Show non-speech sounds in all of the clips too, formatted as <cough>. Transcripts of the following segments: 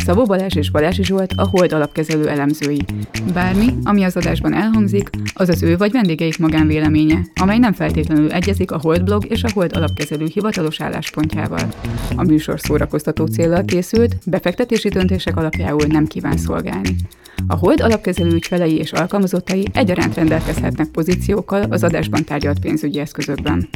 Szabó Balázs és Balási Zsolt a Hold alapkezelő elemzői. Bármi, ami az adásban elhangzik, az az ő vagy vendégeik magánvéleménye, amely nem feltétlenül egyezik a Hold blog és a Hold alapkezelő hivatalos álláspontjával. A műsor szórakoztató célral készült, befektetési döntések alapjául nem kíván szolgálni. A Hold alapkezelő ügyfelei és alkalmazottai egyaránt rendelkezhetnek pozíciókkal az adásban tárgyalt pénzügyi eszközökben.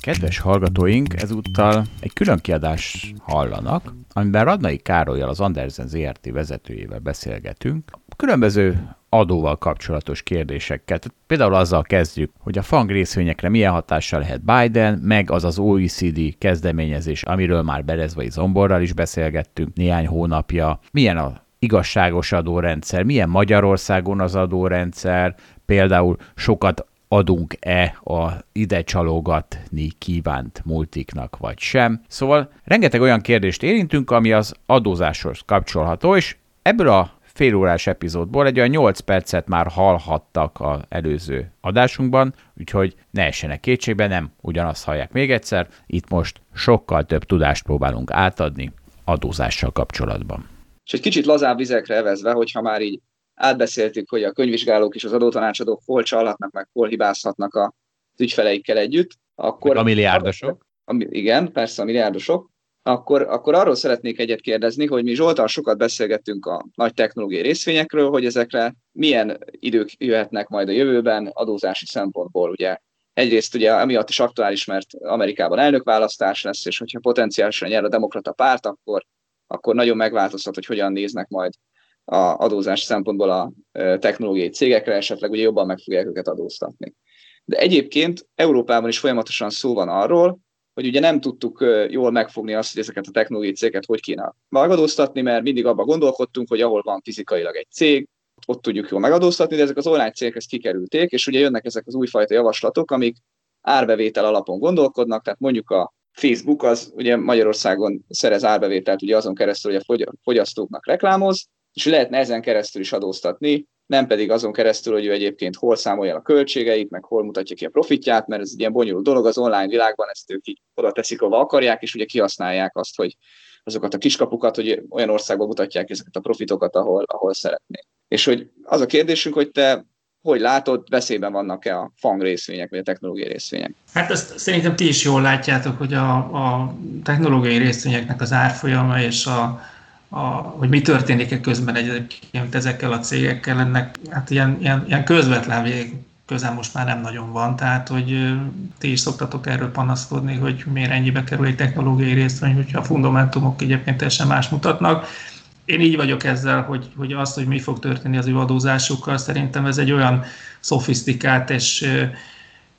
Kedves hallgatóink, ezúttal egy külön kiadást hallanak, amiben Radnai Károlyjal, az Andersen ZRT vezetőjével beszélgetünk. Különböző adóval kapcsolatos kérdésekkel. Tehát például azzal kezdjük, hogy a fang részvényekre milyen hatással lehet Biden, meg az az OECD kezdeményezés, amiről már Berezvai Zomborral is beszélgettünk néhány hónapja. Milyen a igazságos adórendszer, milyen Magyarországon az adórendszer, például sokat adunk-e a ide csalogatni kívánt multiknak, vagy sem. Szóval rengeteg olyan kérdést érintünk, ami az adózáshoz kapcsolható, és ebből a félórás epizódból egy olyan 8 percet már hallhattak az előző adásunkban, úgyhogy ne essenek kétségbe, nem ugyanazt hallják még egyszer, itt most sokkal több tudást próbálunk átadni adózással kapcsolatban. És egy kicsit lazább vizekre evezve, hogyha már így átbeszéltük, hogy a könyvvizsgálók és az adótanácsadók hol csalhatnak, meg hol hibázhatnak az ügyfeleikkel együtt, akkor... a milliárdosok. A, igen, persze a milliárdosok. Akkor, akkor arról szeretnék egyet kérdezni, hogy mi Zsoltal sokat beszélgettünk a nagy technológiai részvényekről, hogy ezekre milyen idők jöhetnek majd a jövőben adózási szempontból. Ugye egyrészt ugye emiatt is aktuális, mert Amerikában elnökválasztás lesz, és hogyha potenciálisan nyer a demokrata párt, akkor, akkor nagyon megváltozhat, hogy hogyan néznek majd a adózás szempontból a technológiai cégekre, esetleg ugye jobban meg fogják őket adóztatni. De egyébként Európában is folyamatosan szó van arról, hogy ugye nem tudtuk jól megfogni azt, hogy ezeket a technológiai cégeket hogy kéne megadóztatni, mert mindig abban gondolkodtunk, hogy ahol van fizikailag egy cég, ott tudjuk jól megadóztatni, de ezek az online cégek ezt kikerülték, és ugye jönnek ezek az újfajta javaslatok, amik árbevétel alapon gondolkodnak, tehát mondjuk a Facebook az ugye Magyarországon szerez árbevételt ugye azon keresztül, hogy a fogyasztóknak reklámoz, és lehetne ezen keresztül is adóztatni, nem pedig azon keresztül, hogy ő egyébként hol számolja a költségeit, meg hol mutatja ki a profitját, mert ez egy ilyen bonyolult dolog az online világban, ezt ők így oda teszik, ahova akarják, és ugye kihasználják azt, hogy azokat a kiskapukat, hogy olyan országban mutatják ezeket a profitokat, ahol, ahol szeretnék. És hogy az a kérdésünk, hogy te hogy látod, veszélyben vannak-e a FANG részvények, vagy a technológiai részvények? Hát ezt szerintem ti is jól látjátok, hogy a, a technológiai részvényeknek az árfolyama és a, a, hogy mi történik-e közben egyébként ezekkel a cégekkel, ennek hát ilyen, ilyen, ilyen közvetlen vég közel most már nem nagyon van, tehát hogy ti is szoktatok erről panaszkodni, hogy miért ennyibe kerül egy technológiai részvény, hogyha a fundamentumok egyébként teljesen más mutatnak. Én így vagyok ezzel, hogy, hogy azt, hogy mi fog történni az ő adózásukkal, szerintem ez egy olyan szofisztikált és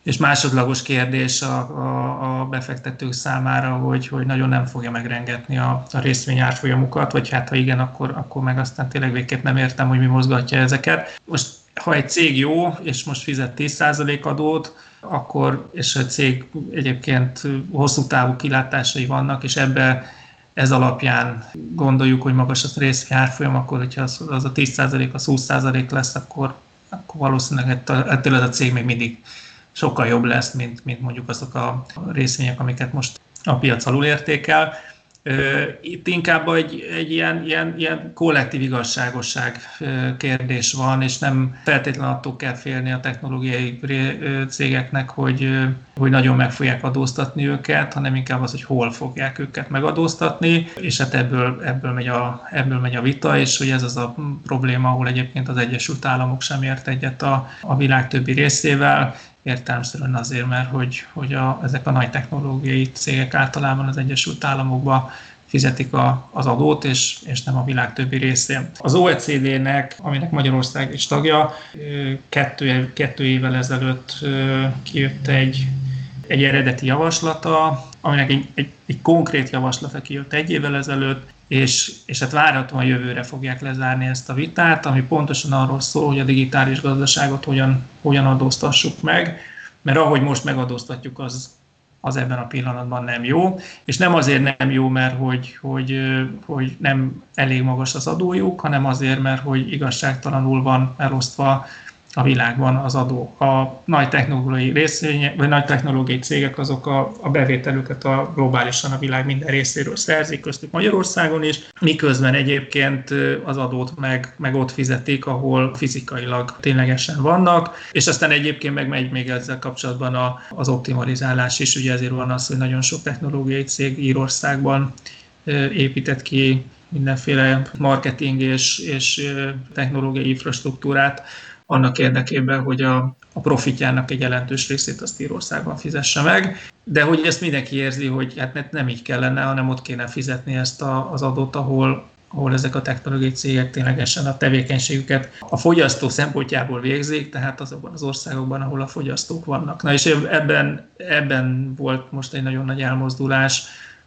és másodlagos kérdés a, a, a befektetők számára, hogy, hogy nagyon nem fogja megrengetni a, a részvény árfolyamukat, vagy hát ha igen, akkor, akkor meg aztán tényleg végképp nem értem, hogy mi mozgatja ezeket. Most ha egy cég jó, és most fizet 10% adót, akkor, és a cég egyébként hosszú távú kilátásai vannak, és ebbe ez alapján gondoljuk, hogy magas a részvény árfolyam, akkor hogyha az, az a 10% az 20% lesz, akkor, akkor valószínűleg ettől a cég még mindig sokkal jobb lesz, mint, mint mondjuk azok a részvények, amiket most a piac alul értékel. Itt inkább egy, egy ilyen, ilyen, ilyen kollektív igazságosság kérdés van, és nem feltétlenül attól kell félni a technológiai cégeknek, hogy, hogy nagyon meg fogják adóztatni őket, hanem inkább az, hogy hol fogják őket megadóztatni, és hát ebből, ebből, megy, a, ebből megy a vita, és hogy ez az a probléma, ahol egyébként az Egyesült Államok sem ért egyet a, a világ többi részével, értelmszerűen azért, mert hogy, hogy a, ezek a nagy technológiai cégek általában az Egyesült Államokban fizetik a, az adót, és, és nem a világ többi részén. Az OECD-nek, aminek Magyarország is tagja, kettő, kettő évvel ezelőtt kijött egy, egy eredeti javaslata, aminek egy, egy, egy konkrét javaslata kijött egy évvel ezelőtt, és, és hát várhatóan jövőre fogják lezárni ezt a vitát, ami pontosan arról szól, hogy a digitális gazdaságot hogyan, hogyan adóztassuk meg, mert ahogy most megadóztatjuk, az az ebben a pillanatban nem jó, és nem azért nem jó, mert hogy, hogy, hogy nem elég magas az adójuk, hanem azért, mert hogy igazságtalanul van elosztva a világban az adó. A nagy technológiai részvények, vagy nagy technológiai cégek azok a, a bevételüket a globálisan a világ minden részéről szerzik, köztük Magyarországon is, miközben egyébként az adót meg, meg ott fizetik, ahol fizikailag ténylegesen vannak, és aztán egyébként meg megy még ezzel kapcsolatban a, az optimalizálás is, ugye ezért van az, hogy nagyon sok technológiai cég Írországban épített ki mindenféle marketing és, és technológiai infrastruktúrát, annak érdekében, hogy a, a profitjának egy jelentős részét azt Írországban fizesse meg, de hogy ezt mindenki érzi, hogy hát nem így kellene, hanem ott kéne fizetni ezt a, az adót, ahol, ahol ezek a technológiai cégek ténylegesen a tevékenységüket a fogyasztó szempontjából végzik, tehát azokban az országokban, ahol a fogyasztók vannak. Na és ebben, ebben volt most egy nagyon nagy elmozdulás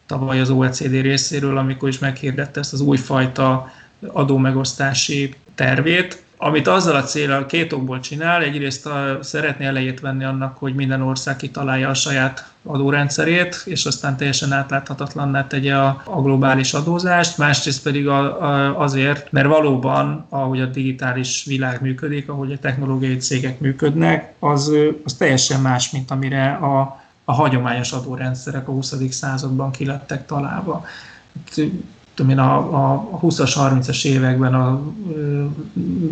tavaly az OECD részéről, amikor is meghirdette ezt az újfajta adómegosztási tervét, amit azzal a célral két okból csinál, egyrészt a, szeretné elejét venni annak, hogy minden ország kitalálja a saját adórendszerét, és aztán teljesen átláthatatlanná tegye a, a globális adózást, másrészt pedig a, a, azért, mert valóban, ahogy a digitális világ működik, ahogy a technológiai cégek működnek, az, az teljesen más, mint amire a, a hagyományos adórendszerek a 20. században kilettek találva tudom én, a, a 20-as, 30-as években a, ö,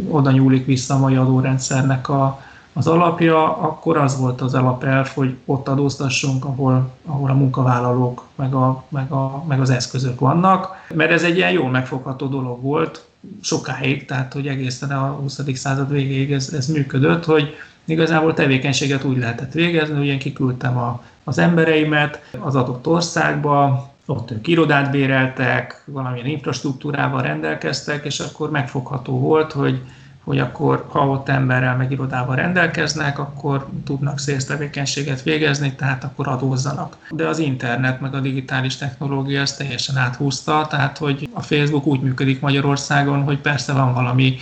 oda nyúlik vissza a mai adórendszernek a, az alapja, akkor az volt az alapelv, hogy ott adóztassunk, ahol, ahol a munkavállalók meg, a, meg, a, meg az eszközök vannak, mert ez egy ilyen jól megfogható dolog volt sokáig, tehát hogy egészen a 20. század végéig ez, ez működött, hogy igazából tevékenységet úgy lehetett végezni, hogy én kiküldtem a, az embereimet az adott országba, ott ők irodát béreltek, valamilyen infrastruktúrával rendelkeztek, és akkor megfogható volt, hogy, hogy akkor ha ott emberrel meg irodával rendelkeznek, akkor tudnak szélsztevékenységet végezni, tehát akkor adózzanak. De az internet meg a digitális technológia ezt teljesen áthúzta, tehát hogy a Facebook úgy működik Magyarországon, hogy persze van valami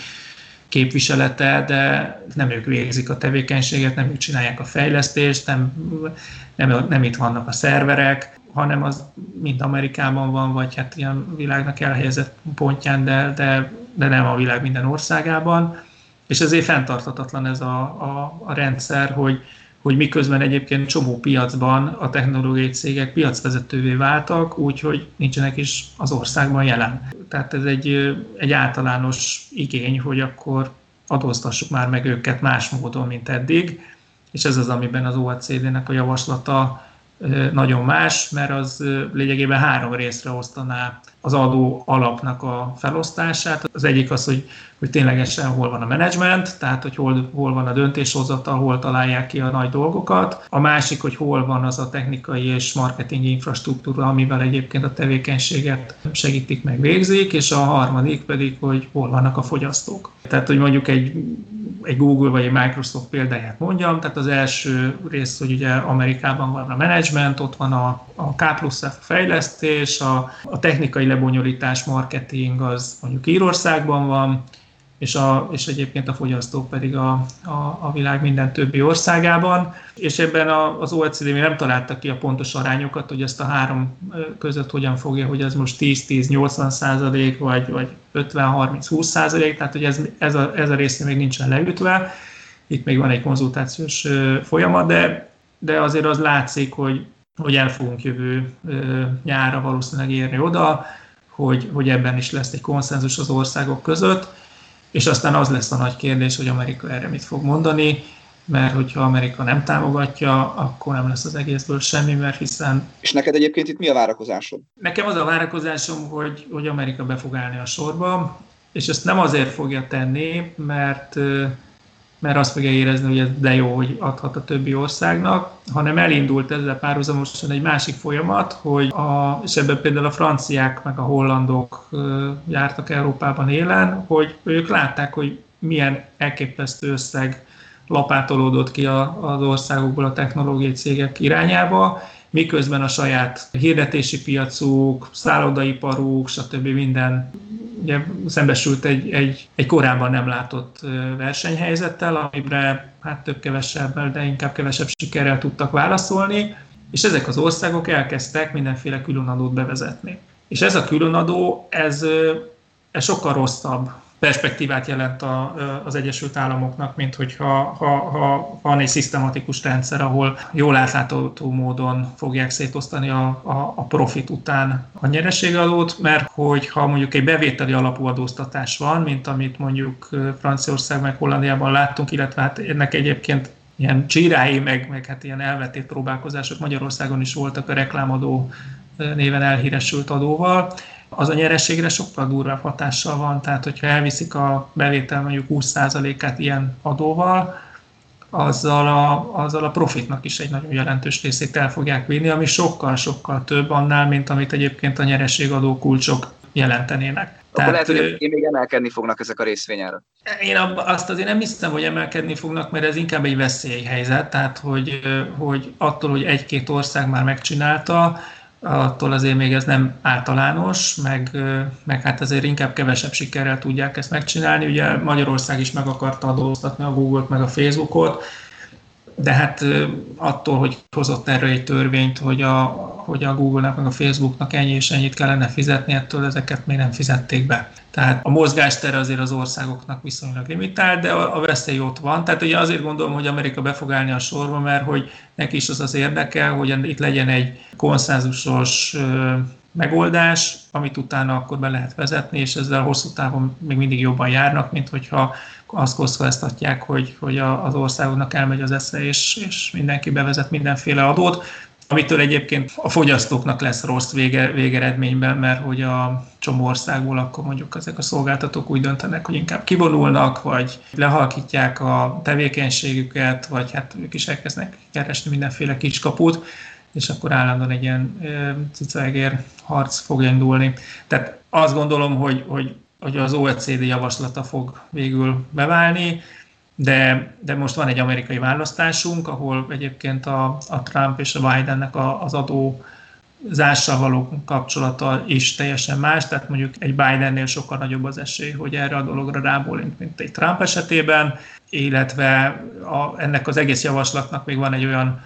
képviselete, de nem ők végzik a tevékenységet, nem ők csinálják a fejlesztést, nem, nem, nem itt vannak a szerverek, hanem az mind Amerikában van, vagy hát ilyen világnak elhelyezett pontján, de, de, de nem a világ minden országában. És ezért fenntartatatlan ez a, a, a rendszer, hogy, hogy miközben egyébként csomó piacban a technológiai cégek piacvezetővé váltak, úgyhogy nincsenek is az országban jelen. Tehát ez egy, egy általános igény, hogy akkor adóztassuk már meg őket más módon, mint eddig, és ez az, amiben az OECD-nek a javaslata nagyon más, mert az lényegében három részre osztaná az adó alapnak a felosztását. Az egyik az, hogy, hogy ténylegesen hol van a menedzsment, tehát hogy hol, hol van a döntéshozatal, hol találják ki a nagy dolgokat. A másik, hogy hol van az a technikai és marketing infrastruktúra, amivel egyébként a tevékenységet segítik meg végzik, és a harmadik pedig, hogy hol vannak a fogyasztók. Tehát, hogy mondjuk egy egy Google vagy egy Microsoft példáját mondjam, tehát az első rész, hogy ugye Amerikában van a management, ott van a, a K plusz F fejlesztés, a, a technikai lebonyolítás, marketing az mondjuk Írországban van, és, a, és egyébként a fogyasztók pedig a, a, a világ minden többi országában. És ebben a, az OECD még nem találta ki a pontos arányokat, hogy ezt a három között hogyan fogja, hogy ez most 10-10-80 százalék, vagy, vagy 50-30-20 százalék, tehát hogy ez, ez, a, ez a része még nincsen leütve. Itt még van egy konzultációs folyamat, de, de azért az látszik, hogy, hogy el fogunk jövő nyára valószínűleg érni oda, hogy, hogy ebben is lesz egy konszenzus az országok között és aztán az lesz a nagy kérdés, hogy Amerika erre mit fog mondani, mert hogyha Amerika nem támogatja, akkor nem lesz az egészből semmi, mert hiszen... És neked egyébként itt mi a várakozásod? Nekem az a várakozásom, hogy, hogy Amerika be fog állni a sorba, és ezt nem azért fogja tenni, mert mert azt fogja érezni, hogy ez de jó, hogy adhat a többi országnak, hanem elindult ezzel párhuzamosan egy másik folyamat, hogy a, és ebben például a franciák meg a hollandok jártak Európában élen, hogy ők látták, hogy milyen elképesztő összeg lapátolódott ki az országokból a technológiai cégek irányába, miközben a saját hirdetési piacuk, szállodaiparuk, stb. minden ugye szembesült egy, egy, egy korábban nem látott versenyhelyzettel, amire hát több kevesebbel, de inkább kevesebb sikerrel tudtak válaszolni, és ezek az országok elkezdtek mindenféle különadót bevezetni. És ez a különadó, ez, ez sokkal rosszabb perspektívát jelent a, az Egyesült Államoknak, mint hogyha ha, ha van egy szisztematikus rendszer, ahol jól átlátható módon fogják szétosztani a, a, a profit után a nyereségadót, mert hogy ha mondjuk egy bevételi alapú adóztatás van, mint amit mondjuk Franciaország meg Hollandiában láttunk, illetve hát ennek egyébként ilyen csírái, meg, meg hát ilyen elvetét próbálkozások Magyarországon is voltak a reklámadó néven elhíresült adóval, az a nyerességre sokkal durvább hatással van, tehát hogyha elviszik a bevétel mondjuk 20%-át ilyen adóval, azzal a, azzal a profitnak is egy nagyon jelentős részét el fogják vinni, ami sokkal-sokkal több annál, mint amit egyébként a nyerességadó kulcsok jelentenének. Akkor Tehát, lehet, hogy még emelkedni fognak ezek a részvényára. Én azt azért nem hiszem, hogy emelkedni fognak, mert ez inkább egy veszélyhelyzet, tehát hogy, hogy attól, hogy egy-két ország már megcsinálta, attól azért még ez nem általános, meg, meg hát azért inkább kevesebb sikerrel tudják ezt megcsinálni. Ugye Magyarország is meg akarta adóztatni a Google-t, meg a Facebookot, de hát attól, hogy hozott erre egy törvényt, hogy a, hogy a Google-nak, meg a Facebook-nak ennyi és ennyit kellene fizetni, ettől ezeket még nem fizették be. Tehát a mozgástere azért az országoknak viszonylag limitált, de a, veszély ott van. Tehát ugye azért gondolom, hogy Amerika be fog állni a sorba, mert hogy neki is az az érdeke, hogy itt legyen egy konszenzusos megoldás, amit utána akkor be lehet vezetni, és ezzel hosszú távon még mindig jobban járnak, mint hogyha azt kockáztatják, hogy, hogy az országoknak elmegy az esze, és, és mindenki bevezet mindenféle adót, amitől egyébként a fogyasztóknak lesz rossz vége, végeredményben, mert hogy a csomó országból akkor mondjuk ezek a szolgáltatók úgy döntenek, hogy inkább kivonulnak, vagy lehalkítják a tevékenységüket, vagy hát ők is elkezdnek keresni mindenféle kiskaput, és akkor állandóan egy ilyen cicaegér harc fog indulni. Tehát azt gondolom, hogy, hogy, hogy az OECD javaslata fog végül beválni, de, de most van egy amerikai választásunk, ahol egyébként a, a Trump és a Bidennek a, az adó zással való kapcsolata is teljesen más, tehát mondjuk egy Bidennél sokkal nagyobb az esély, hogy erre a dologra rábólint, mint egy Trump esetében, illetve a, ennek az egész javaslatnak még van egy olyan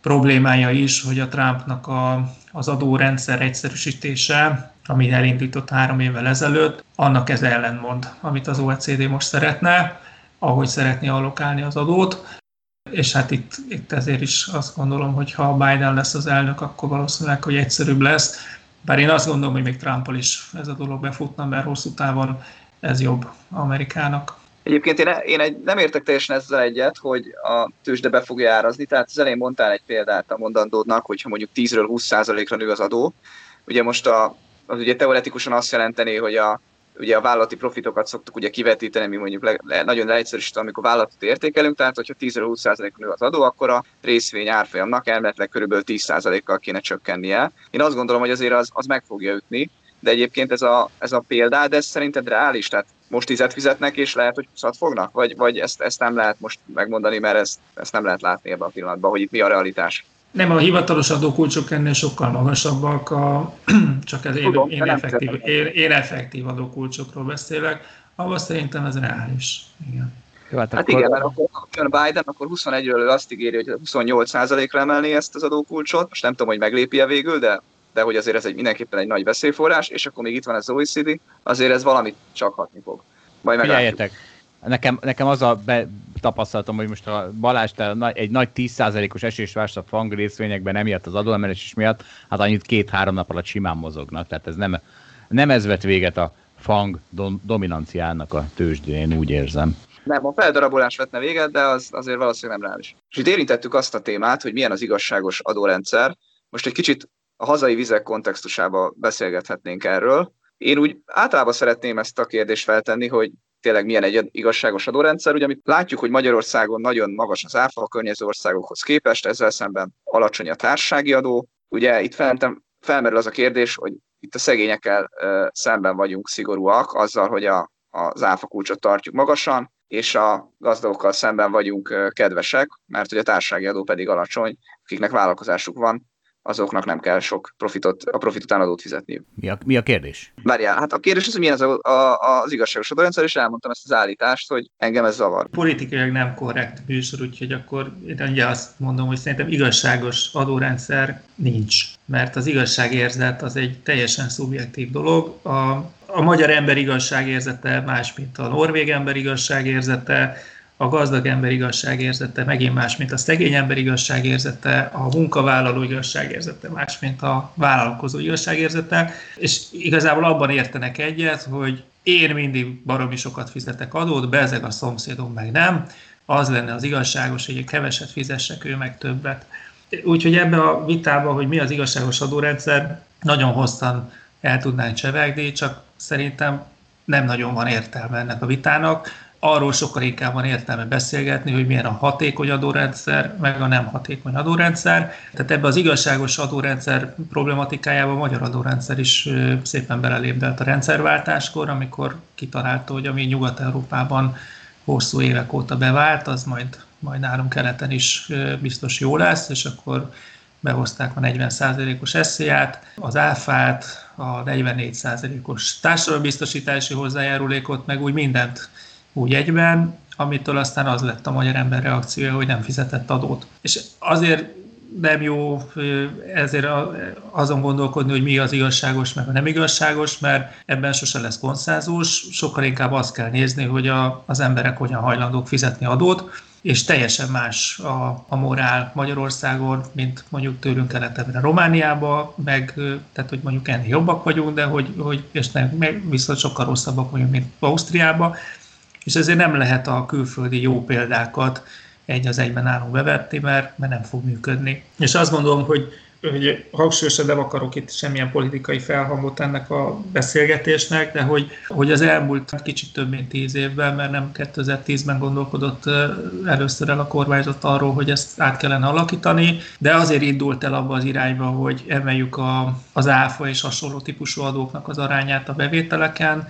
problémája is, hogy a Trumpnak a, az adórendszer egyszerűsítése, ami elindított három évvel ezelőtt, annak ez ellenmond, amit az OECD most szeretne, ahogy szeretné allokálni az adót. És hát itt, itt ezért is azt gondolom, hogy ha Biden lesz az elnök, akkor valószínűleg, hogy egyszerűbb lesz. Bár én azt gondolom, hogy még Trumpal is ez a dolog befutna, mert hosszú távon ez jobb Amerikának. Egyébként én, én egy, nem értek teljesen ezzel egyet, hogy a tőzsde be fogja árazni, tehát az elején mondtál egy példát a mondandódnak, hogyha mondjuk 10-ről 20%-ra nő az adó. Ugye most a, az ugye teoretikusan azt jelenteni, hogy a, ugye a vállalati profitokat szoktuk ugye kivetíteni, mi mondjuk le, le, nagyon leegyszerűsítve, amikor vállalatot értékelünk, tehát hogyha 10-20% nő az adó, akkor a részvény árfolyamnak elméletileg körülbelül 10%-kal kéne csökkennie. Én azt gondolom, hogy azért az, az meg fogja ütni, de egyébként ez a, ez a példa, de ez szerinted reális? Tehát most tizet fizetnek, és lehet, hogy 20 fognak? Vagy, vagy ezt, ezt nem lehet most megmondani, mert ezt, ezt nem lehet látni ebben a pillanatban, hogy itt mi a realitás? Nem, a hivatalos adókulcsok ennél sokkal magasabbak, a, <clears throat> csak ez Tudom, én, én, effektív, én, én effektív adókulcsokról beszélek, ahol szerintem ez reális. Igen. Jó, hát, hát akkor... igen, mert akkor jön Biden, akkor 21-ről azt ígéri, hogy 28%-ra emelni ezt az adókulcsot. Most nem tudom, hogy meglépi-e végül, de de hogy azért ez egy, mindenképpen egy nagy veszélyforrás, és akkor még itt van az OECD, azért ez valamit csak hatni fog. Majd Figyeljetek, nekem, nekem az a be, tapasztalatom, hogy most a Balázs te egy nagy 10%-os esés vársz a fang részvényekben, emiatt az adóemelés miatt, hát annyit két-három nap alatt simán mozognak, tehát ez nem, nem ez vett véget a fang dominanciának a tőzsdén, úgy érzem. Nem, a feldarabolás vetne véget, de az azért valószínűleg nem reális. És itt érintettük azt a témát, hogy milyen az igazságos adórendszer. Most egy kicsit a hazai vizek kontextusába beszélgethetnénk erről. Én úgy általában szeretném ezt a kérdést feltenni, hogy tényleg milyen egy igazságos adórendszer. Ugye amit látjuk, hogy Magyarországon nagyon magas az áfa a környező országokhoz képest, ezzel szemben alacsony a társasági adó. Ugye itt felentem felmerül az a kérdés, hogy itt a szegényekkel szemben vagyunk szigorúak azzal, hogy a, az áfa kulcsot tartjuk magasan, és a gazdagokkal szemben vagyunk kedvesek, mert hogy a társasági adó pedig alacsony, akiknek vállalkozásuk van, azoknak nem kell sok profitot, a profit után adót fizetniük. Mi a, mi a kérdés? Várjál, hát a kérdés az, hogy milyen az, a, a, az igazságos adórendszer, és elmondtam ezt az állítást, hogy engem ez zavar. Politikailag nem korrekt műsor, úgyhogy akkor én ugye azt mondom, hogy szerintem igazságos adórendszer nincs, mert az igazságérzet az egy teljesen szubjektív dolog. A, a magyar ember igazságérzete más, mint a norvég ember igazságérzete, a gazdag ember igazságérzete megint más, mint a szegény ember igazságérzete, a munkavállaló igazságérzete más, mint a vállalkozó igazságérzete, és igazából abban értenek egyet, hogy én mindig baromi sokat fizetek adót, bezeg a szomszédom meg nem, az lenne az igazságos, hogy keveset fizessek, ő meg többet. Úgyhogy ebbe a vitába, hogy mi az igazságos adórendszer, nagyon hosszan el tudnánk csevegni, csak szerintem nem nagyon van értelme ennek a vitának arról sokkal inkább van értelme beszélgetni, hogy milyen a hatékony adórendszer, meg a nem hatékony adórendszer. Tehát ebbe az igazságos adórendszer problematikájába a magyar adórendszer is szépen belelépdelt a rendszerváltáskor, amikor kitalálta, hogy ami Nyugat-Európában hosszú évek óta bevált, az majd, majd nálunk keleten is biztos jó lesz, és akkor behozták a 40%-os eszéját, az áfát, a 44%-os társadalombiztosítási hozzájárulékot, meg úgy mindent úgy egyben, amitől aztán az lett a magyar ember reakciója, hogy nem fizetett adót. És azért nem jó ezért azon gondolkodni, hogy mi az igazságos, meg a nem igazságos, mert ebben sose lesz konszenzus, sokkal inkább azt kell nézni, hogy a, az emberek hogyan hajlandók fizetni adót, és teljesen más a, a morál Magyarországon, mint mondjuk tőlünk keletebbre Romániába, meg tehát, hogy mondjuk ennél jobbak vagyunk, de hogy, hogy és nem, meg viszont sokkal rosszabbak vagyunk, mint Ausztriába, és ezért nem lehet a külföldi jó példákat egy az egyben állunk bevetni, mert, mert nem fog működni. És azt gondolom, hogy, hogy hangsúlyosan nem akarok itt semmilyen politikai felhangot ennek a beszélgetésnek, de hogy, hogy az elmúlt kicsit több mint tíz évben, mert nem 2010-ben gondolkodott először el a kormányzat arról, hogy ezt át kellene alakítani, de azért indult el abba az irányba, hogy emeljük a, az áfa és hasonló típusú adóknak az arányát a bevételeken,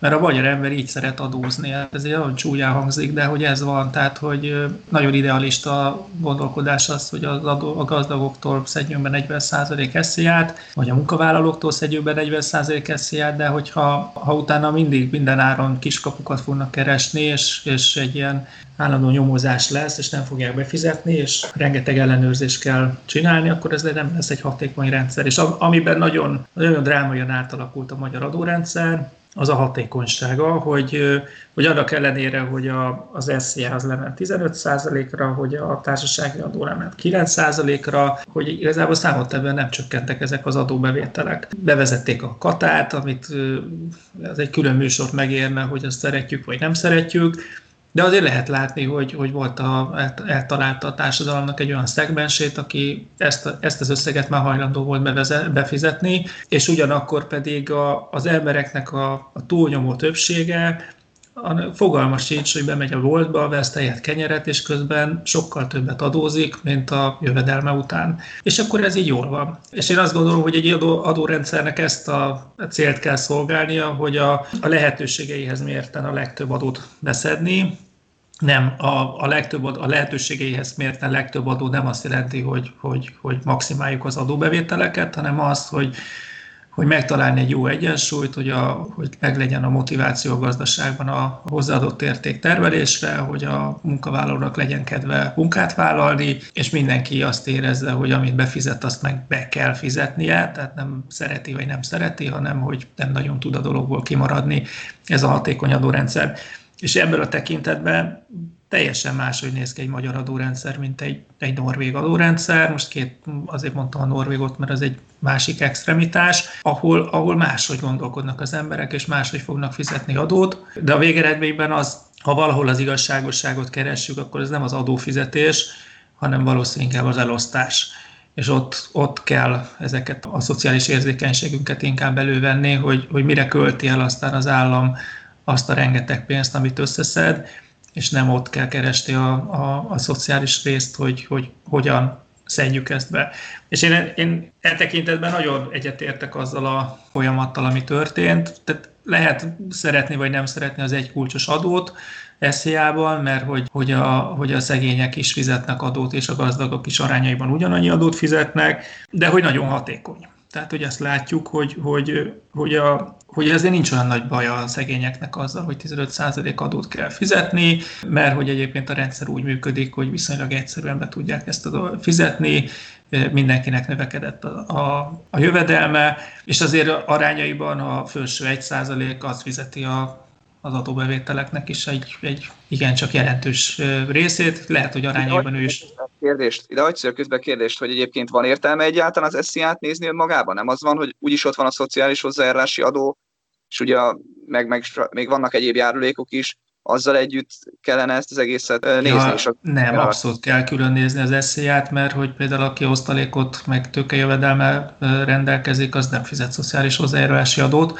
mert a magyar ember így szeret adózni. Hát ez egy nagyon csúnyán hangzik, de hogy ez van, tehát hogy nagyon idealista gondolkodás az, hogy az adó, a gazdagoktól szedjünk be 40% esziát, vagy a munkavállalóktól szedjünk be 40% esziát, de hogyha ha utána mindig minden áron kiskapukat fognak keresni, és, és egy ilyen állandó nyomozás lesz, és nem fogják befizetni, és rengeteg ellenőrzést kell csinálni, akkor ez nem lesz egy hatékony rendszer. És amiben nagyon, nagyon drámaian átalakult a magyar adórendszer, az a hatékonysága, hogy, hogy annak ellenére, hogy a, az SZIA az lement 15%-ra, hogy a társasági adó lement 9%-ra, hogy igazából számottevően nem csökkentek ezek az adóbevételek. Bevezették a katát, amit ez egy külön műsort megérne, hogy ezt szeretjük vagy nem szeretjük, de azért lehet látni, hogy, hogy volt a, eltalálta a társadalomnak egy olyan szegmensét, aki ezt, ezt az összeget már hajlandó volt bevezet, befizetni, és ugyanakkor pedig a, az embereknek a, a túlnyomó többsége fogalma sincs, hogy bemegy a boltba, vesz tejet, kenyeret, és közben sokkal többet adózik, mint a jövedelme után. És akkor ez így jól van. És én azt gondolom, hogy egy adó, adórendszernek ezt a célt kell szolgálnia, hogy a, a lehetőségeihez mérten a legtöbb adót beszedni, nem, a, a, legtöbb, a lehetőségeihez mérten legtöbb adó nem azt jelenti, hogy, hogy, hogy maximáljuk az adóbevételeket, hanem azt, hogy hogy megtalálni egy jó egyensúlyt, hogy, a, hogy meglegyen a motiváció a gazdaságban a hozzáadott érték termelésre, hogy a munkavállalónak legyen kedve munkát vállalni, és mindenki azt érezze, hogy amit befizet, azt meg be kell fizetnie, tehát nem szereti vagy nem szereti, hanem hogy nem nagyon tud a dologból kimaradni ez a hatékony adórendszer. És ebből a tekintetben teljesen máshogy néz ki egy magyar adórendszer, mint egy, egy norvég adórendszer. Most két, azért mondtam a norvégot, mert az egy másik extremitás, ahol, ahol máshogy gondolkodnak az emberek, és máshogy fognak fizetni adót. De a végeredményben az, ha valahol az igazságosságot keressük, akkor ez nem az adófizetés, hanem valószínűleg az elosztás. És ott, ott kell ezeket a szociális érzékenységünket inkább elővenni, hogy, hogy mire költi el aztán az állam azt a rengeteg pénzt, amit összeszed, és nem ott kell keresni a, a, a szociális részt, hogy, hogy hogyan szedjük ezt be. És én, én e tekintetben nagyon egyetértek azzal a folyamattal, ami történt. Tehát lehet szeretni vagy nem szeretni az egy kulcsos adót SZIA-ban, mert hogy, hogy, a, hogy a szegények is fizetnek adót, és a gazdagok is arányaiban ugyanannyi adót fizetnek, de hogy nagyon hatékony. Tehát, hogy azt látjuk, hogy, hogy, hogy, a, hogy ezért nincs olyan nagy baj a szegényeknek azzal, hogy 15% adót kell fizetni, mert hogy egyébként a rendszer úgy működik, hogy viszonylag egyszerűen be tudják ezt fizetni, mindenkinek növekedett a, a, a jövedelme, és azért arányaiban a felső 1% az fizeti a az adóbevételeknek is egy, egy igencsak jelentős részét. Lehet, hogy arányában ő is... Kérdést, ide a közben kérdést, hogy egyébként van értelme egyáltalán az SZIA-t nézni önmagában? Nem az van, hogy úgyis ott van a szociális hozzájárulási adó, és ugye meg, meg, még vannak egyéb járulékok is, azzal együtt kellene ezt az egészet nézni. Ja, és a... Nem, abszolút kell külön nézni az eszélyát, mert hogy például aki osztalékot, meg tőkejövedelme rendelkezik, az nem fizet szociális hozzájárulási adót,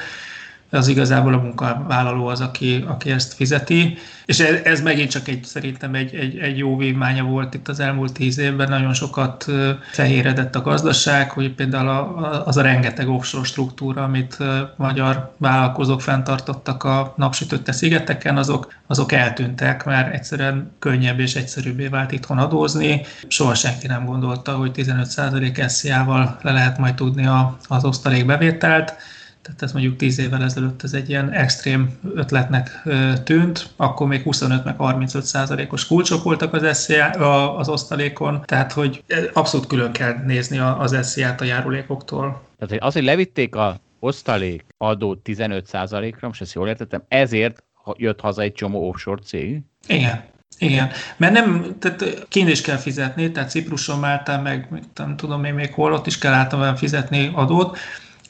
az igazából a munkavállaló az, aki, aki ezt fizeti. És ez, ez megint csak egy, szerintem egy, egy, egy jó vívmánya volt itt az elmúlt tíz évben, nagyon sokat fehéredett a gazdaság, hogy például a, az a rengeteg offshore struktúra, amit magyar vállalkozók fenntartottak a napsütötte szigeteken, azok, azok eltűntek, mert egyszerűen könnyebb és egyszerűbbé vált itthon adózni. Soha senki nem gondolta, hogy 15% SZIA-val le lehet majd tudni a, az osztalékbevételt tehát ez mondjuk 10 évvel ezelőtt ez egy ilyen extrém ötletnek tűnt, akkor még 25 meg 35 százalékos kulcsok voltak az SZIA, az osztalékon, tehát hogy abszolút külön kell nézni az SZIA-t a járulékoktól. Tehát az, hogy levitték a osztalék adót 15 százalékra, most ezt jól értettem, ezért jött haza egy csomó offshore cég? Igen. Igen, mert nem, tehát kín is kell fizetni, tehát Cipruson, Máltán, meg nem tudom én még hol, ott is kell általában fizetni adót,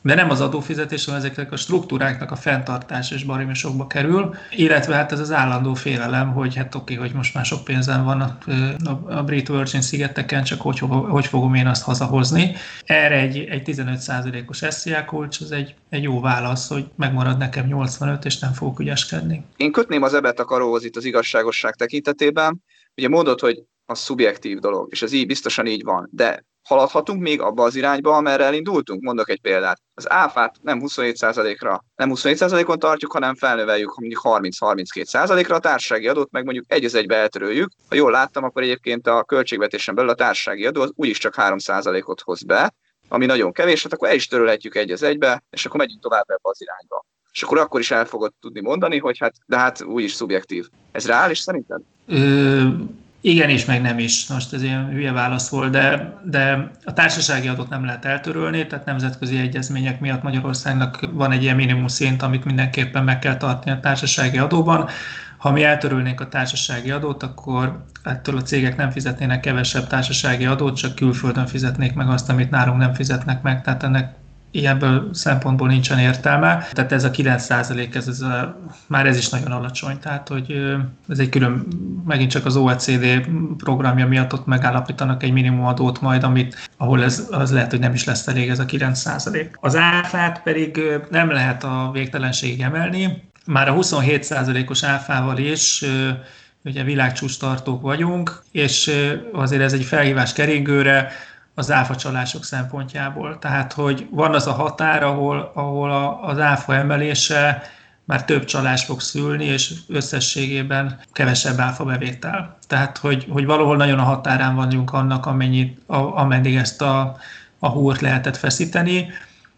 de nem az adófizetés, hanem ezeknek a struktúráknak a fenntartás és baromi sokba kerül, illetve hát ez az állandó félelem, hogy hát oké, hogy most már sok pénzem van a, a, a Brit Virgin szigeteken, csak hogy, hogy fogom én azt hazahozni. Erre egy, egy 15%-os SZIA kulcs, az egy, egy jó válasz, hogy megmarad nekem 85, és nem fogok ügyeskedni. Én kötném az ebet a karóhoz itt az igazságosság tekintetében. Ugye mondod, hogy a szubjektív dolog, és ez így biztosan így van, de haladhatunk még abba az irányba, amerre elindultunk? Mondok egy példát. Az áfát nem 27%-ra, nem 27%-on tartjuk, hanem felnöveljük mondjuk 30-32%-ra, a társasági adót meg mondjuk egy az egybe eltöröljük. Ha jól láttam, akkor egyébként a költségvetésen belül a társasági adó az úgyis csak 3%-ot hoz be, ami nagyon kevés, hát akkor el is törölhetjük egy az egybe, és akkor megyünk tovább ebbe az irányba. És akkor akkor is el fogod tudni mondani, hogy hát, de hát úgyis szubjektív. Ez reális szerinted? Igen és meg nem is. Most ez ilyen hülye válasz volt, de, de a társasági adót nem lehet eltörölni, tehát nemzetközi egyezmények miatt Magyarországnak van egy ilyen minimum szint, amit mindenképpen meg kell tartani a társasági adóban. Ha mi eltörölnénk a társasági adót, akkor ettől a cégek nem fizetnének kevesebb társasági adót, csak külföldön fizetnék meg azt, amit nálunk nem fizetnek meg, tehát ennek ilyenből szempontból nincsen értelme. Tehát ez a 9 ez, ez a, már ez is nagyon alacsony, tehát hogy ez egy külön, megint csak az OECD programja miatt ott megállapítanak egy minimum adót majd, amit, ahol ez az lehet, hogy nem is lesz elég ez a 9% Az áfát pedig nem lehet a végtelenségig emelni, már a 27%-os áfával is ugye világcsúcs tartók vagyunk, és azért ez egy felhívás keringőre, az áfacsalások szempontjából. Tehát, hogy van az a határ, ahol, ahol a, az áfa emelése már több csalás fog szülni, és összességében kevesebb áfa bevétel. Tehát, hogy, hogy valahol nagyon a határán vagyunk annak, amennyit, a, ameddig ezt a, a húrt lehetett feszíteni.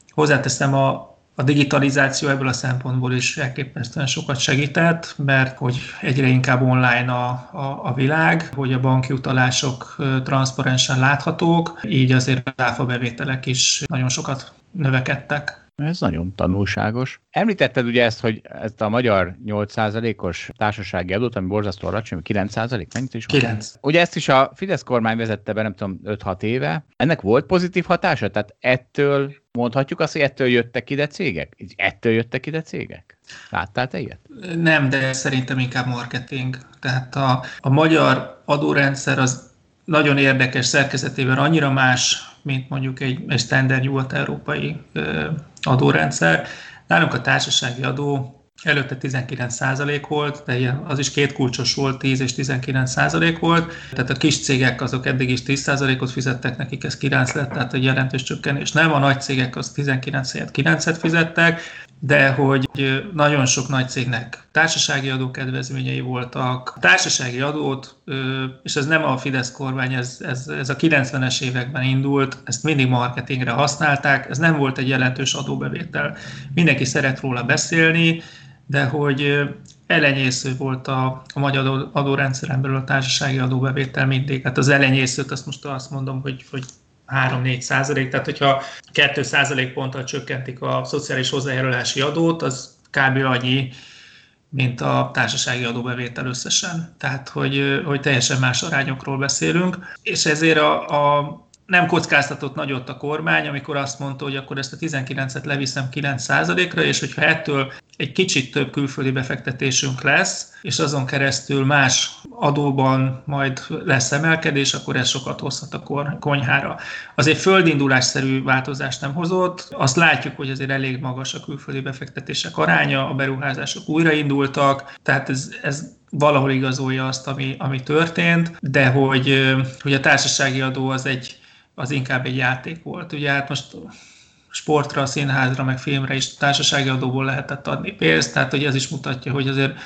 Hozzáteszem a, a digitalizáció ebből a szempontból is elképesztően sokat segített, mert hogy egyre inkább online a, a, a világ, hogy a banki utalások transzparensen láthatók, így azért a áfa bevételek is nagyon sokat növekedtek. Ez nagyon tanulságos. Említetted ugye ezt, hogy ezt a magyar 8%-os társasági adót, ami borzasztó alacsony, 9% mennyit is? 9. Ugye ezt is a Fidesz kormány vezette be, nem tudom, 5-6 éve. Ennek volt pozitív hatása? Tehát ettől mondhatjuk azt, hogy ettől jöttek ide cégek? Ettől jöttek ide cégek? Láttál te ilyet? Nem, de szerintem inkább marketing. Tehát a, a magyar adórendszer az nagyon érdekes szerkezetében annyira más, mint mondjuk egy, egy standard nyugat-európai adórendszer. Nálunk a társasági adó előtte 19% volt, de az is két kulcsos volt, 10 és 19% volt. Tehát a kis cégek azok eddig is 10%-ot fizettek, nekik ez 9 lett, tehát egy jelentős csökkenés nem. A nagy cégek az 19 9-et fizettek, de hogy nagyon sok nagy cégnek társasági adókedvezményei voltak. Társasági adót, és ez nem a Fidesz kormány, ez, ez, ez a 90-es években indult, ezt mindig marketingre használták, ez nem volt egy jelentős adóbevétel. Mindenki szeret róla beszélni, de hogy elenyésző volt a, a magyar adórendszeren belül a társasági adóbevétel mindig. Hát az elenyészőt azt most azt mondom, hogy, hogy 3-4 százalék, tehát hogyha 2 százalék ponttal csökkentik a szociális hozzájárulási adót, az kb. annyi, mint a társasági adóbevétel összesen. Tehát, hogy, hogy teljesen más arányokról beszélünk, és ezért a, a nem kockáztatott nagyot a kormány, amikor azt mondta, hogy akkor ezt a 19-et leviszem 9%-ra, és hogyha ettől egy kicsit több külföldi befektetésünk lesz, és azon keresztül más adóban majd lesz emelkedés, akkor ez sokat hozhat a konyhára. Az egy földindulásszerű változást nem hozott. Azt látjuk, hogy azért elég magas a külföldi befektetések aránya, a beruházások újraindultak, tehát ez, ez valahol igazolja azt, ami, ami történt, de hogy, hogy a társasági adó az egy az inkább egy játék volt. Ugye hát most sportra, színházra, meg filmre is társasági adóból lehetett adni pénzt, tehát hogy ez is mutatja, hogy azért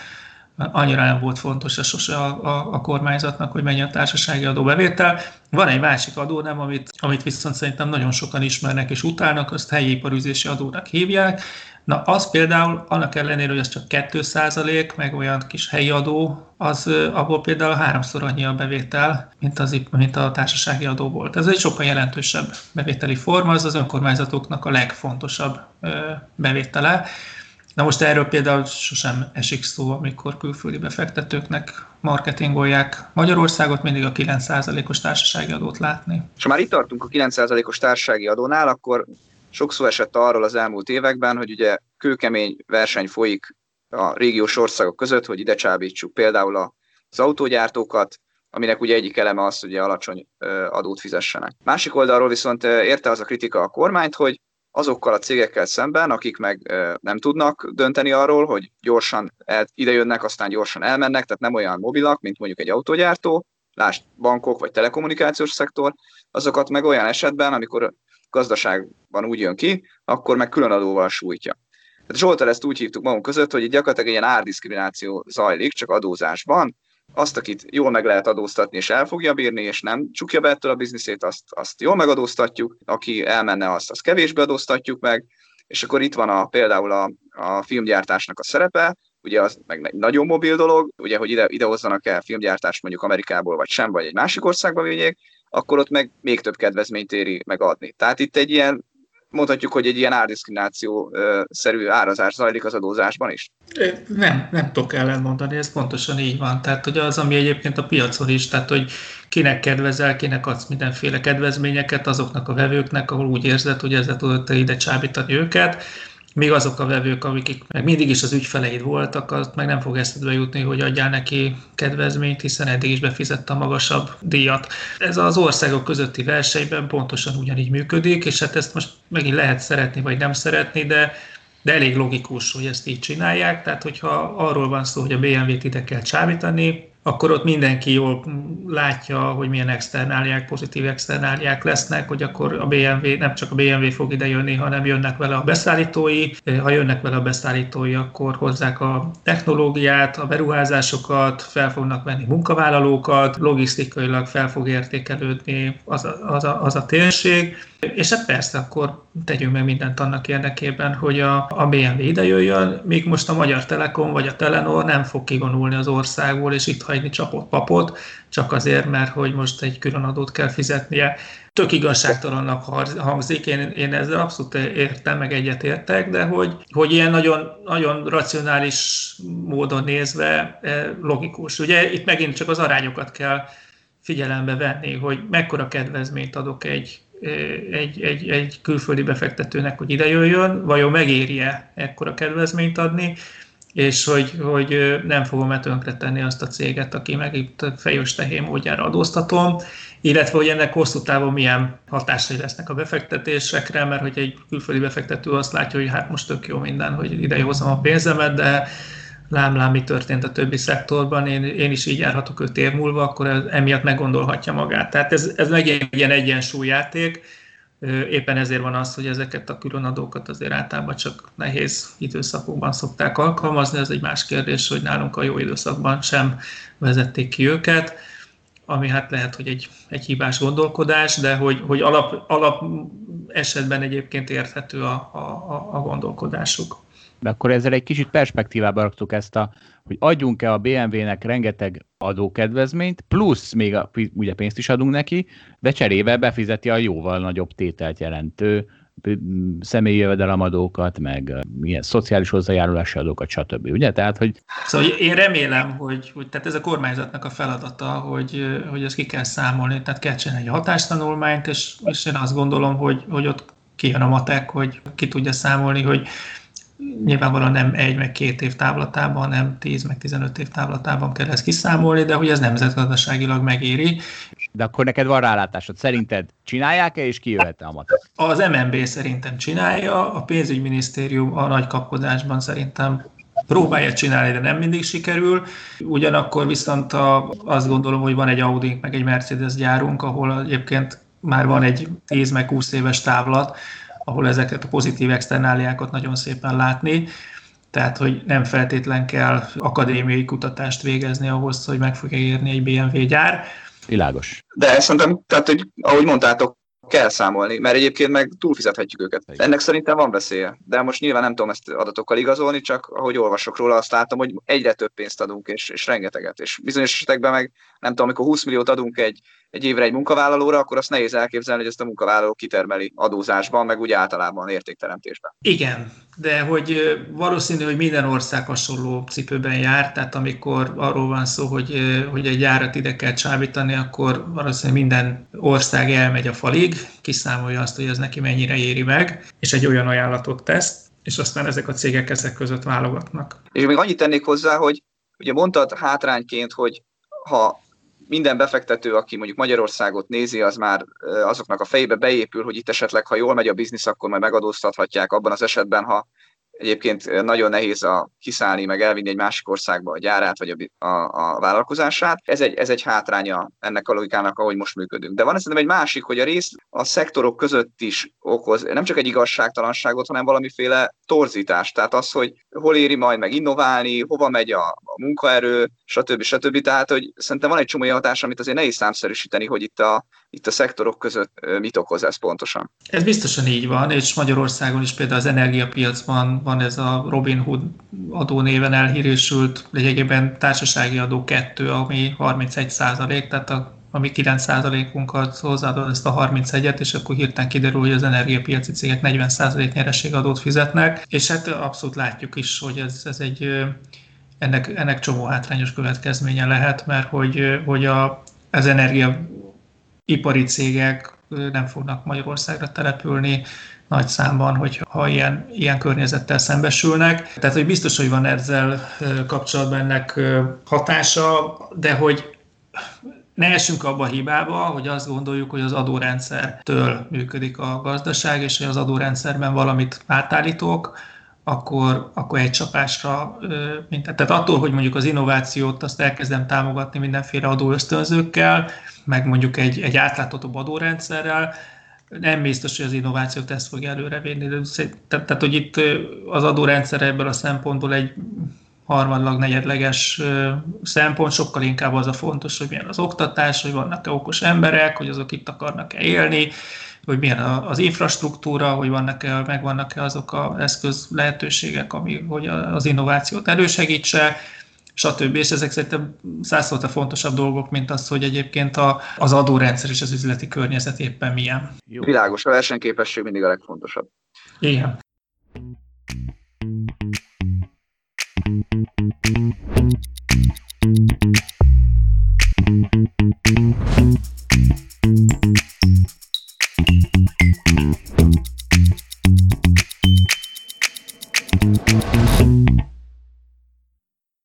annyira nem volt fontos a sose a, a, a kormányzatnak, hogy mennyi a társasági adóbevétel. Van egy másik adó, nem, amit, amit viszont szerintem nagyon sokan ismernek és utálnak, azt helyi iparűzési adónak hívják. Na az például, annak ellenére, hogy ez csak 2% meg olyan kis helyi adó, az abból például háromszor annyi a bevétel, mint, az, mint a társasági adó volt. Ez egy sokkal jelentősebb bevételi forma, az az önkormányzatoknak a legfontosabb bevétele. Na most erről például sosem esik szó, amikor külföldi befektetőknek marketingolják Magyarországot, mindig a 9%-os társasági adót látni. És ha már itt tartunk a 9%-os társasági adónál, akkor sokszor esett arról az elmúlt években, hogy ugye kőkemény verseny folyik a régiós országok között, hogy ide csábítsuk például az autógyártókat, aminek ugye egyik eleme az, hogy alacsony adót fizessenek. Másik oldalról viszont érte az a kritika a kormányt, hogy azokkal a cégekkel szemben, akik meg nem tudnak dönteni arról, hogy gyorsan el, ide jönnek, aztán gyorsan elmennek, tehát nem olyan mobilak, mint mondjuk egy autógyártó, lásd bankok vagy telekommunikációs szektor, azokat meg olyan esetben, amikor gazdaságban úgy jön ki, akkor meg külön adóval sújtja. Tehát Zsoltal ezt úgy hívtuk magunk között, hogy gyakorlatilag egy ilyen árdiszkrimináció zajlik, csak adózásban. Azt, akit jól meg lehet adóztatni, és el fogja bírni, és nem csukja be ettől a bizniszét, azt, azt jól megadóztatjuk, aki elmenne, azt, azt kevésbé adóztatjuk meg, és akkor itt van a, például a, a filmgyártásnak a szerepe, ugye az meg egy nagyon mobil dolog, ugye, hogy ide, ide hozzanak el filmgyártást mondjuk Amerikából, vagy sem, vagy egy másik országba vigyék, akkor ott meg még több kedvezményt éri megadni. Tehát itt egy ilyen, mondhatjuk, hogy egy ilyen árdiszkrimináció-szerű árazás zajlik az adózásban is? Nem, nem tudok ellentmondani, ez pontosan így van. Tehát, hogy az, ami egyébként a piacon is, tehát, hogy kinek kedvezel, kinek adsz mindenféle kedvezményeket azoknak a vevőknek, ahol úgy érzed, hogy ezzel tudod ide csábítani őket, még azok a vevők, akik meg mindig is az ügyfeleid voltak, az meg nem fog eszedbe jutni, hogy adjál neki kedvezményt, hiszen eddig is befizette a magasabb díjat. Ez az országok közötti versenyben pontosan ugyanígy működik, és hát ezt most megint lehet szeretni, vagy nem szeretni, de de elég logikus, hogy ezt így csinálják. Tehát, hogyha arról van szó, hogy a BMW-t ide kell csábítani, akkor ott mindenki jól látja, hogy milyen externáliák, pozitív externáliák lesznek, hogy akkor a BMW, nem csak a BMW fog ide jönni, hanem jönnek vele a beszállítói. Ha jönnek vele a beszállítói, akkor hozzák a technológiát, a beruházásokat, fel fognak venni munkavállalókat, logisztikailag fel fog értékelődni az a, az a, az a térség. És hát persze, akkor tegyünk meg mindent annak érdekében, hogy a, a BMW ide jöjjön, míg most a Magyar Telekom vagy a Telenor nem fog kivonulni az országból, és itt hagyni csapott papot, csak azért, mert hogy most egy külön adót kell fizetnie. Tök igazságtalannak hangzik, én, én ezzel abszolút értem, meg egyetértek, de hogy, hogy ilyen nagyon, nagyon racionális módon nézve eh, logikus. Ugye itt megint csak az arányokat kell figyelembe venni, hogy mekkora kedvezményt adok egy, egy, egy, egy külföldi befektetőnek, hogy ide jöjjön, vajon megéri-e ekkora kedvezményt adni, és hogy, hogy nem fogom-e tönkretenni azt a céget, aki meg itt fejős tehén módjára adóztatom, illetve hogy ennek hosszú távon milyen hatásai lesznek a befektetésekre, mert hogy egy külföldi befektető azt látja, hogy hát most tök jó minden, hogy ide a pénzemet, de lám-lám mi történt a többi szektorban, én, én is így járhatok öt év múlva, akkor ez, emiatt meggondolhatja magát. Tehát ez, ez meg egy ilyen egyensúlyjáték, Éppen ezért van az, hogy ezeket a különadókat azért általában csak nehéz időszakokban szokták alkalmazni. Ez egy más kérdés, hogy nálunk a jó időszakban sem vezették ki őket, ami hát lehet, hogy egy, egy hibás gondolkodás, de hogy, hogy alap, alap esetben egyébként érthető a, a, a gondolkodásuk. De akkor ezzel egy kicsit perspektívába raktuk ezt a, hogy adjunk-e a BMW-nek rengeteg adókedvezményt, plusz még a, ugye pénzt is adunk neki, de cserébe befizeti a jóval nagyobb tételt jelentő személyi jövedelemadókat, meg milyen szociális hozzájárulási adókat, stb. Ugye? Tehát, hogy... Szóval én remélem, hogy, hogy tehát ez a kormányzatnak a feladata, hogy, hogy ezt ki kell számolni, tehát kell csinálni egy hatástanulmányt, és, és én azt gondolom, hogy, hogy ott kijön a matek, hogy ki tudja számolni, hogy nyilvánvalóan nem egy, meg két év távlatában, hanem 10, meg 15 év távlatában kell ezt kiszámolni, de hogy ez nemzetgazdaságilag megéri. De akkor neked van rálátásod. Szerinted csinálják-e, és ki jöhet a matek? Az MNB szerintem csinálja, a pénzügyminisztérium a nagy kapkodásban szerintem próbálja csinálni, de nem mindig sikerül. Ugyanakkor viszont a, azt gondolom, hogy van egy Audi, meg egy Mercedes gyárunk, ahol egyébként már van egy 10 meg 20 éves távlat, ahol ezeket a pozitív externáliákat nagyon szépen látni. Tehát, hogy nem feltétlen kell akadémiai kutatást végezni ahhoz, hogy meg fogja érni egy BMW gyár. Világos. De szerintem, tehát, hogy ahogy mondtátok, kell számolni, mert egyébként meg túlfizethetjük őket. Ennek szerintem van veszélye. De most nyilván nem tudom ezt adatokkal igazolni, csak ahogy olvasok róla, azt látom, hogy egyre több pénzt adunk, és, és rengeteget. És bizonyos esetekben meg, nem tudom, amikor 20 milliót adunk egy egy évre egy munkavállalóra, akkor azt nehéz elképzelni, hogy ezt a munkavállaló kitermeli adózásban, meg úgy általában értékteremtésben. Igen, de hogy valószínű, hogy minden ország hasonló cipőben jár, tehát amikor arról van szó, hogy, hogy egy gyárat ide kell csábítani, akkor valószínűleg minden ország elmegy a falig, kiszámolja azt, hogy ez neki mennyire éri meg, és egy olyan ajánlatot tesz, és aztán ezek a cégek ezek között válogatnak. És még annyit tennék hozzá, hogy ugye mondtad hátrányként, hogy ha minden befektető, aki mondjuk Magyarországot nézi, az már azoknak a fejébe beépül, hogy itt esetleg, ha jól megy a biznisz, akkor majd megadóztathatják abban az esetben, ha Egyébként nagyon nehéz a kiszállni, meg elvinni egy másik országba a gyárát, vagy a, a, a vállalkozását. Ez egy, ez egy hátránya ennek a logikának, ahogy most működünk. De van szerintem egy másik, hogy a rész a szektorok között is okoz nem csak egy igazságtalanságot, hanem valamiféle torzítást. Tehát az, hogy hol éri majd meg innoválni, hova megy a, a munkaerő, stb. stb. Tehát, hogy szerintem van egy csomó hatás, amit azért nehéz számszerűsíteni, hogy itt a, itt a szektorok között mit okoz ez pontosan. Ez biztosan így van, és Magyarországon is például az energiapiacban van ez a Robin Hood adó néven elhírésült, lényegében társasági adó 2, ami 31 százalék, tehát a ami 9%-unkat hozzáadod ezt a 31-et, és akkor hirtelen kiderül, hogy az energiapiaci cégek 40% nyerességadót fizetnek, és hát abszolút látjuk is, hogy ez, ez egy ennek, ennek csomó hátrányos következménye lehet, mert hogy, hogy a, az energia ipari cégek nem fognak Magyarországra települni nagy számban, hogy ha ilyen, ilyen környezettel szembesülnek. Tehát, hogy biztos, hogy van ezzel kapcsolatban ennek hatása, de hogy ne essünk abba a hibába, hogy azt gondoljuk, hogy az adórendszertől működik a gazdaság, és hogy az adórendszerben valamit átállítok, akkor, akkor egy csapásra, mint, tehát attól, hogy mondjuk az innovációt azt elkezdem támogatni mindenféle adóösztönzőkkel, meg mondjuk egy, egy átláthatóbb adórendszerrel, nem biztos, hogy az innovációt ezt fogja előrevinni. Tehát, tehát, hogy itt az adórendszer ebből a szempontból egy harmadlag, negyedleges szempont, sokkal inkább az a fontos, hogy milyen az oktatás, hogy vannak-e okos emberek, hogy azok itt akarnak-e élni, hogy milyen az infrastruktúra, hogy vannak-e, megvannak-e azok az eszköz lehetőségek, ami, hogy az innovációt elősegítse, stb. És ezek szerintem a fontosabb dolgok, mint az, hogy egyébként a, az adórendszer és az üzleti környezet éppen milyen. Jó. Világos, a versenyképesség mindig a legfontosabb. Igen.